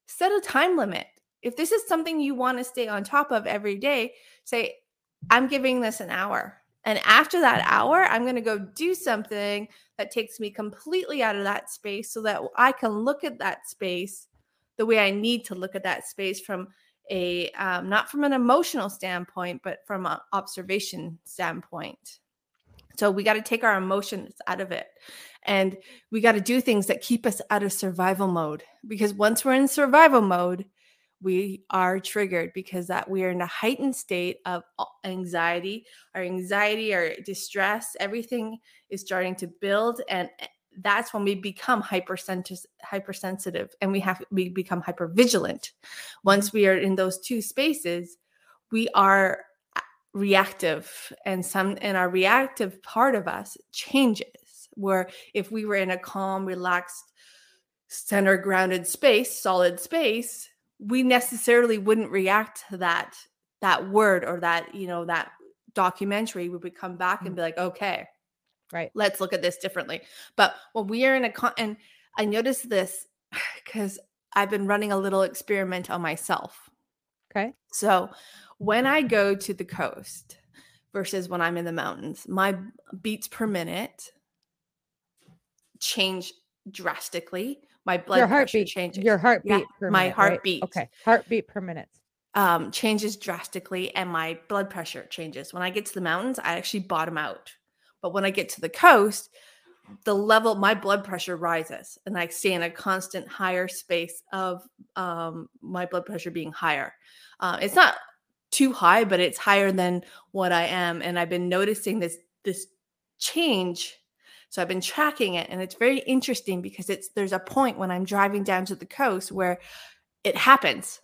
set a time limit. If this is something you want to stay on top of every day, say I'm giving this an hour. And after that hour, I'm going to go do something that takes me completely out of that space so that I can look at that space the way I need to look at that space from a um, not from an emotional standpoint, but from an observation standpoint. So we got to take our emotions out of it. And we got to do things that keep us out of survival mode because once we're in survival mode, we are triggered because that we are in a heightened state of anxiety our anxiety our distress everything is starting to build and eh, that's when we become hypersensitive hypersensitive and we have we become hypervigilant. Once we are in those two spaces we are reactive and some and our reactive part of us changes where if we were in a calm relaxed center grounded space solid space we necessarily wouldn't react to that that word or that you know that documentary. We would come back and mm. be like okay right. let's look at this differently. But when we are in a con and i noticed this because i've been running a little experiment on myself. Okay. So when I go to the coast versus when I'm in the mountains, my beats per minute change drastically. My blood your heartbeat changes. Your heartbeat yeah, my minute, heartbeat. Right? Okay. Heartbeat per minute. Um, changes drastically and my blood pressure changes. When I get to the mountains, I actually bottom out. But when I get to the coast, the level my blood pressure rises and I stay in a constant higher space of um, my blood pressure being higher. Uh, it's not too high, but it's higher than what I am. And I've been noticing this this change. So I've been tracking it, and it's very interesting because it's there's a point when I'm driving down to the coast where it happens.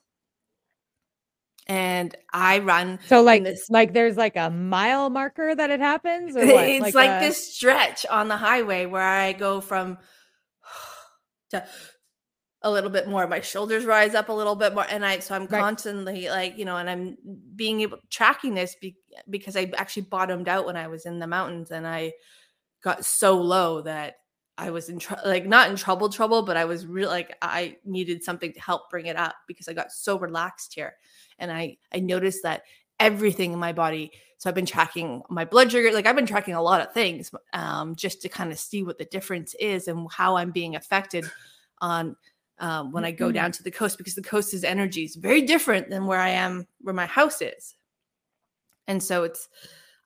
And I run. So like this, like there's like a mile marker that it happens. It's like, like a... this stretch on the highway where I go from to a little bit more my shoulders rise up a little bit more and i so i'm right. constantly like you know and i'm being able tracking this be, because i actually bottomed out when i was in the mountains and i got so low that i was in trouble like not in trouble trouble but i was really like i needed something to help bring it up because i got so relaxed here and i i noticed that everything in my body so i've been tracking my blood sugar like i've been tracking a lot of things um, just to kind of see what the difference is and how i'm being affected on um, when I go mm-hmm. down to the coast because the coast is energy is very different than where I am, where my house is. And so it's,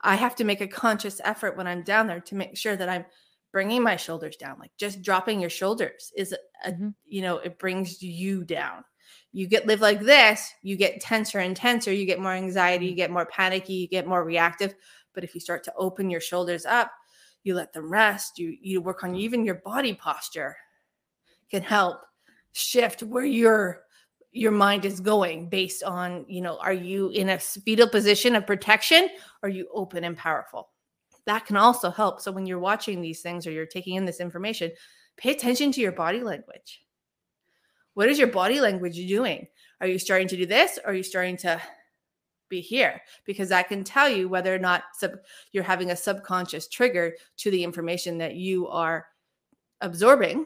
I have to make a conscious effort when I'm down there to make sure that I'm bringing my shoulders down. Like just dropping your shoulders is, a, mm-hmm. you know, it brings you down. You get live like this, you get tenser and tenser, you get more anxiety, you mm-hmm. get more panicky, you get more reactive. But if you start to open your shoulders up, you let them rest, you you work on even your body posture can help shift where your your mind is going based on you know are you in a fetal position of protection? Are you open and powerful? That can also help. So when you're watching these things or you're taking in this information pay attention to your body language. What is your body language doing? Are you starting to do this? Or are you starting to be here? Because that can tell you whether or not sub- you're having a subconscious trigger to the information that you are absorbing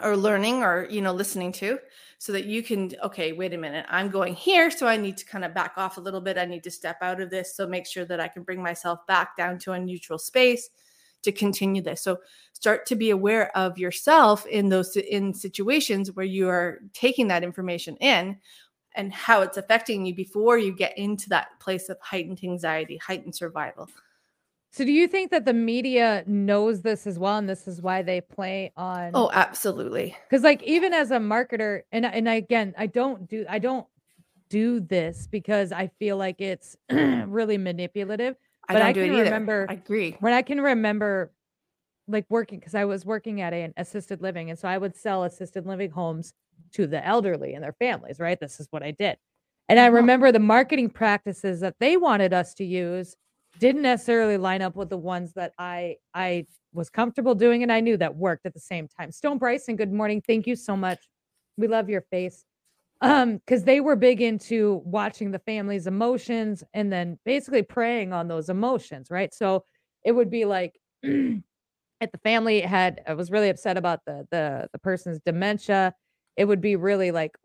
or learning or you know listening to so that you can okay wait a minute i'm going here so i need to kind of back off a little bit i need to step out of this so make sure that i can bring myself back down to a neutral space to continue this. So start to be aware of yourself in those in situations where you are taking that information in and how it's affecting you before you get into that place of heightened anxiety heightened survival so do you think that the media knows this as well and this is why they play on Oh, absolutely. Cuz like even as a marketer and and I, again, I don't do I don't do this because I feel like it's really manipulative. I but I, can remember I agree. When I can remember like working cuz I was working at an assisted living and so I would sell assisted living homes to the elderly and their families, right? This is what I did. And I uh-huh. remember the marketing practices that they wanted us to use didn't necessarily line up with the ones that I I was comfortable doing and I knew that worked at the same time. Stone Bryson, good morning. Thank you so much. We love your face. Um cuz they were big into watching the family's emotions and then basically preying on those emotions, right? So it would be like if the family had I was really upset about the the the person's dementia, it would be really like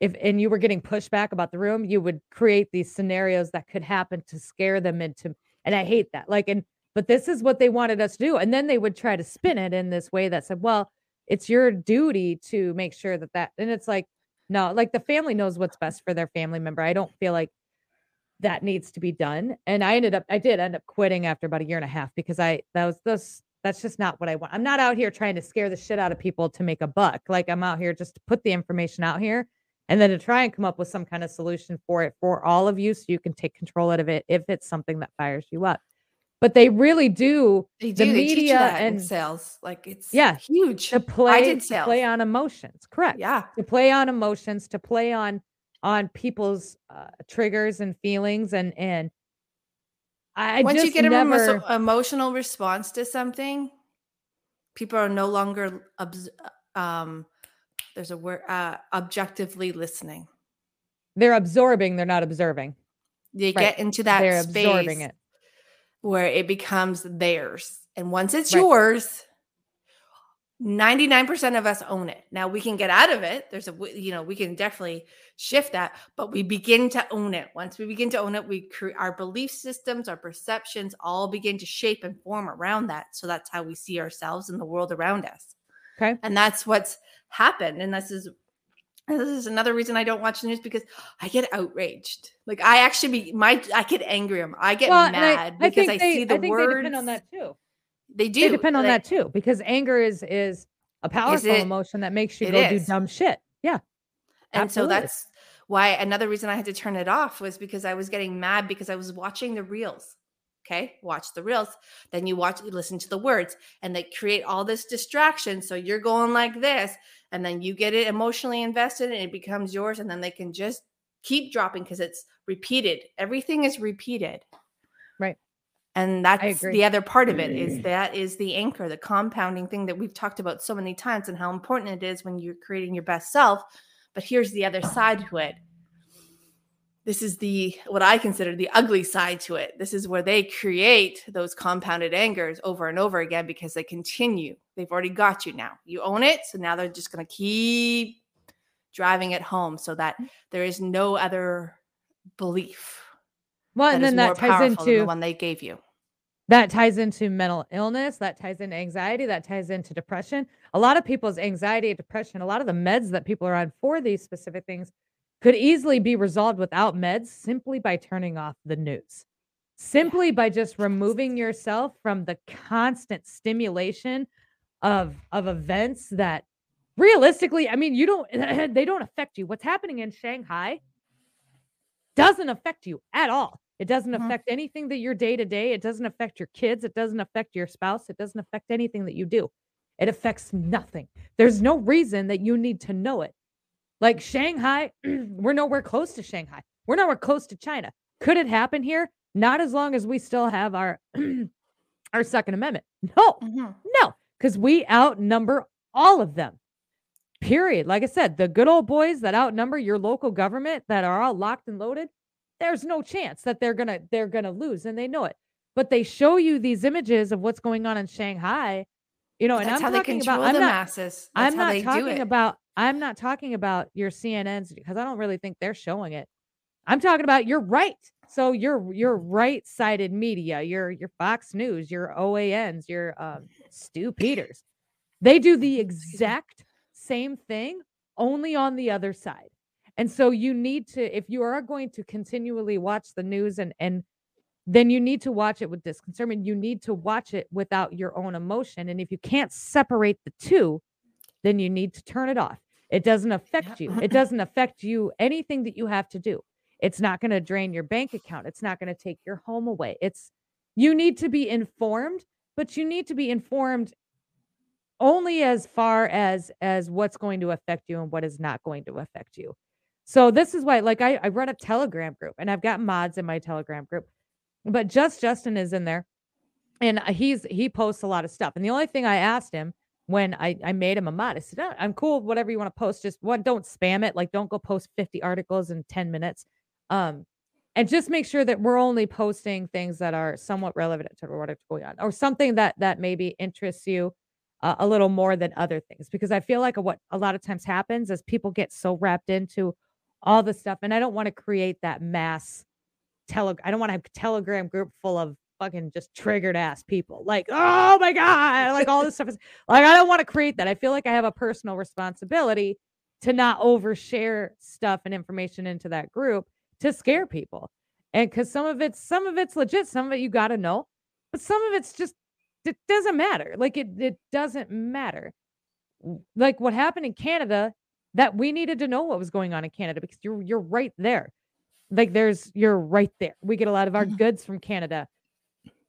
if and you were getting pushback about the room, you would create these scenarios that could happen to scare them into and I hate that. Like, and but this is what they wanted us to do. And then they would try to spin it in this way that said, well, it's your duty to make sure that that, and it's like, no, like the family knows what's best for their family member. I don't feel like that needs to be done. And I ended up, I did end up quitting after about a year and a half because I, that was this, that's just not what I want. I'm not out here trying to scare the shit out of people to make a buck. Like I'm out here just to put the information out here and then to try and come up with some kind of solution for it for all of you so you can take control out of it if it's something that fires you up. but they really do They do. the they teach you media and sales. Like it's Yeah, huge. to play I did to sales. play on emotions. Correct. Yeah. To play on emotions, to play on on people's uh, triggers and feelings and and I Once you get never an emo- emotional response to something, people are no longer obs- um there's a word uh objectively listening. they're absorbing, they're not observing. They Right. get into that they're space absorbing it. where it becomes theirs. And once it's Right. yours, 99% of us own it. Now we can get out of it. There's a you know, we can definitely shift that, but we begin to own it. Once we begin to own it, we create our belief systems, our perceptions all begin to shape and form around that. So that's how we see ourselves and the world around us. Okay. And that's what's happened. And this is, this is another reason I don't watch the news because I get outraged. Like I actually be my I get angry. I get Well, mad I, I because I, they, see the I think words. they depend on that too. They do They depend on that too, because anger is is a powerful it? emotion that makes you go is. do dumb shit. Yeah. And so that's why another reason I had to turn it off was because I was getting mad because I was watching the reels. Okay, watch the reels. Then you watch, you listen to the words, and they create all this distraction. So you're going like this, and then you get it emotionally invested, and it becomes yours. And then they can just keep dropping because it's repeated. Everything is repeated. Right. And that's the other part of it is that is the anchor, the compounding thing that we've talked about so many times, and how important it is when you're creating your best self. But here's the other side to it this is the what i consider the ugly side to it. This is where they create those compounded angers over and over again because they continue. They've already got you now. You own it so now they're just going to keep driving it home so that mm. there is no other belief Well, and then that ties than the into one they gave you. that ties into mental illness, that ties into anxiety, that ties into depression. A lot of people's anxiety and depression, a lot of the meds that people are on for these specific things could easily be resolved without meds simply by turning off the news. Simply by just removing yourself from the constant stimulation of of events that realistically, I mean, you don't they don't affect you. What's happening in Shanghai doesn't affect you at all. It doesn't Mhm. affect anything that you're day to day. It doesn't affect your kids. It doesn't affect your spouse. It doesn't affect anything that you do. It affects nothing. There's no reason that you need to know it. Like Shanghai, we're nowhere close to Shanghai. We're nowhere close to China. Could it happen here? Not as long as we still have our our Second Amendment. No, Mhm. no, because we outnumber all of them. Period. Like I said, the good old boys that outnumber your local government that are all locked and loaded, there's no chance that they're gonna they're gonna lose, and they know it. But they show you these images of what's going on in Shanghai, you know, and that's I'm how they talking control about. I'm the not. masses that's I'm how not they do talking about. I'm not talking about your CNNs because I don't really think they're showing it. I'm talking about your right. So your your right sided media, your your Fox News, your OANs, your um, Stew Peters, they do the exact same thing, only on the other side. And so you need to, if you are going to continually watch the news and and then you need to watch it with disconcernment. You need to watch it without your own emotion. And if you can't separate the two, then you need to turn it off. It doesn't affect you. It doesn't affect you anything that you have to do. It's not going to drain your bank account. It's not going to take your home away. It's you need to be informed, but you need to be informed only as far as as what's going to affect you and what is not going to affect you. So this is why like I, I run a telegram group and I've got mods in my telegram group, but just Justin is in there and uh, he's he posts a lot of stuff. And the only thing I asked him when I, I made him a mod, I said, "Oh, I'm cool, whatever you want to post. Just one, don't spam it. Like, don't go post 50 articles in 10 minutes. Um, and just make sure that we're only posting things that are somewhat relevant to what's going on, or something that that maybe interests you uh, a little more than other things. Because I feel like what a lot of times happens is people get so wrapped into all the stuff, and I don't want to create that mass tele. I don't want to have Telegram group full of fucking just triggered ass people. Like, oh my god, like all this stuff is like I don't want to create that. I feel like I have a personal responsibility to not overshare stuff and information into that group to scare people. And cuz some of it's some of it's legit, some of it you got to know, but some of it's just it doesn't matter. Like it it doesn't matter. Like what happened in Canada that we needed to know what was going on in Canada because you're you're right there. Like there's you're right there. We get a lot of our goods from Canada.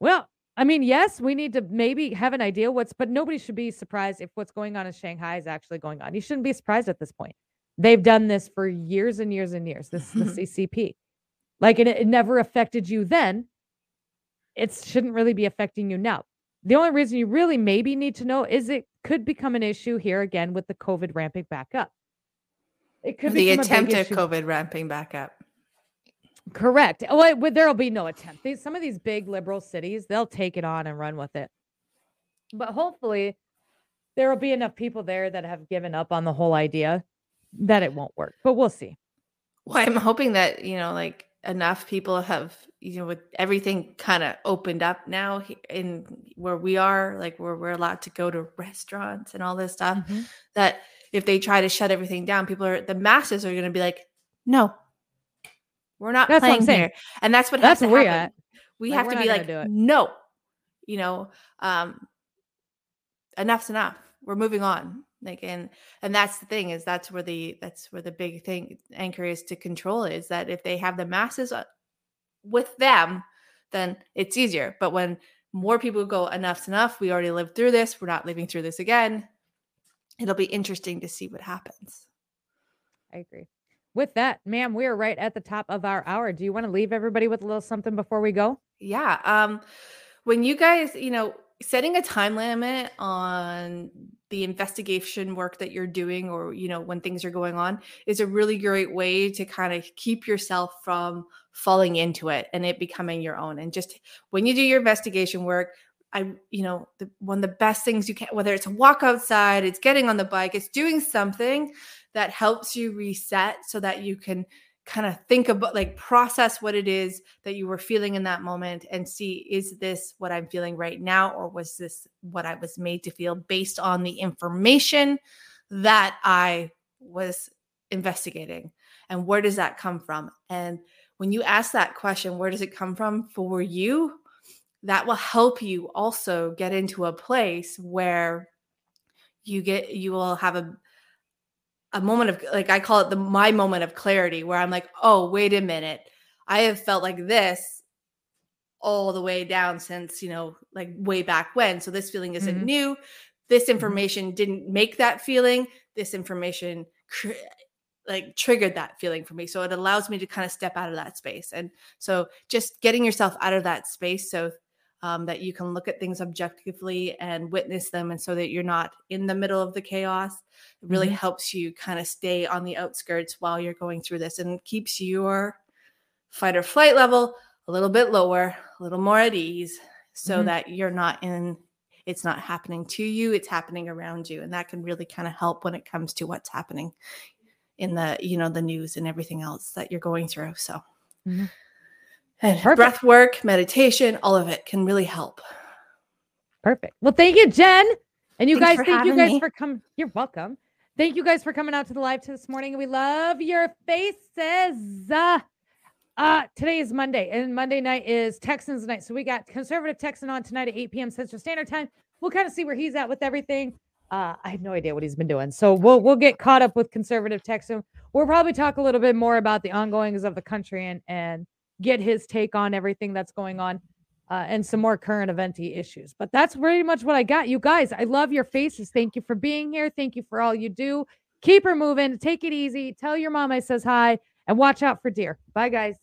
Well, I mean, yes, we need to maybe have an idea what's, but nobody should be surprised if what's going on in Shanghai is actually going on. You shouldn't be surprised at this point. They've done this for years and years and years. This is the mm-hmm. CCP. Like, it, it never affected you then. It shouldn't really be affecting you now. The only reason you really maybe need to know is it could become an issue here again with the COVID ramping back up. It could be the attempt at COVID ramping back up. Correct. Well, there'll be no attempt. These some of these big liberal cities, they'll take it on and run with it. But hopefully, there will be enough people there that have given up on the whole idea that it won't work. But we'll see. Well, I'm hoping that you know, like enough people have you know, with everything kind of opened up now in where we are, like where we're allowed to go to restaurants and all this stuff, mm-hmm. that if they try to shut everything down, people are the masses are going to be like, no, we're not that's playing here. And that's what that's has to happen. We like, have to be like, no, you know, um, enough's enough. We're moving on. Like, and, and that's the thing is that's where the, that's where the big thing anchor is to control it, is that if they have the masses uh, with them, then it's easier. But when more people go, enough's enough. We already lived through this. We're not living through this again. It'll be interesting to see what happens. I agree with that, ma'am, we are right at the top of our hour. Do you want to leave everybody with a little something before we go? Yeah. Um, when you guys, you know, setting a time limit on the investigation work that you're doing or you know when things are going on is a really great way to kind of keep yourself from falling into it and it becoming your own and just when you do your investigation work I, you know, the, one of the best things you can, whether it's a walk outside, it's getting on the bike, it's doing something that helps you reset so that you can kind of think about, like, process what it is that you were feeling in that moment and see, is this what I'm feeling right now? Or was this what I was made to feel based on the information that I was investigating? And where does that come from? And when you ask that question, where does it come from for you? that will help you also get into a place where you get you will have a a moment of like I call it the my moment of clarity where I'm like, "Oh, wait a minute. I have felt like this all the way down since, you know, like way back when. So this feeling isn't mm-hmm. new. This mm-hmm. information didn't make that feeling. This information cr- like triggered that feeling for me. So it allows me to kind of step out of that space. And so just getting yourself out of that space so um, that you can look at things objectively and witness them and so that you're not in the middle of the chaos it really mm-hmm. helps you kind of stay on the outskirts while you're going through this and keeps your fight or flight level a little bit lower a little more at ease so mm-hmm. that you're not in it's not happening to you it's happening around you and that can really kind of help when it comes to what's happening in the you know the news and everything else that you're going through so mm-hmm. And Perfect. breath work, meditation, all of it can really help. Perfect. Well, thank you, Jen. And you Thanks guys, thank you guys me. for coming. You're welcome. Thank you guys for coming out to the live to this morning. We love your faces. Uh, uh, today is Monday, and Monday night is Texans night. So we got conservative Texan on tonight at 8 p.m. Central Standard Time. We'll kind of see where he's at with everything. Uh, I have no idea what he's been doing. So we'll we'll get caught up with conservative Texan. We'll probably talk a little bit more about the ongoings of the country and and get his take on everything that's going on uh, and some more current eventy issues. But that's pretty much what I got. You guys, I love your faces. Thank you for being here. Thank you for all you do. Keep her moving. Take it easy. Tell your mom I says hi and watch out for deer. Bye, guys.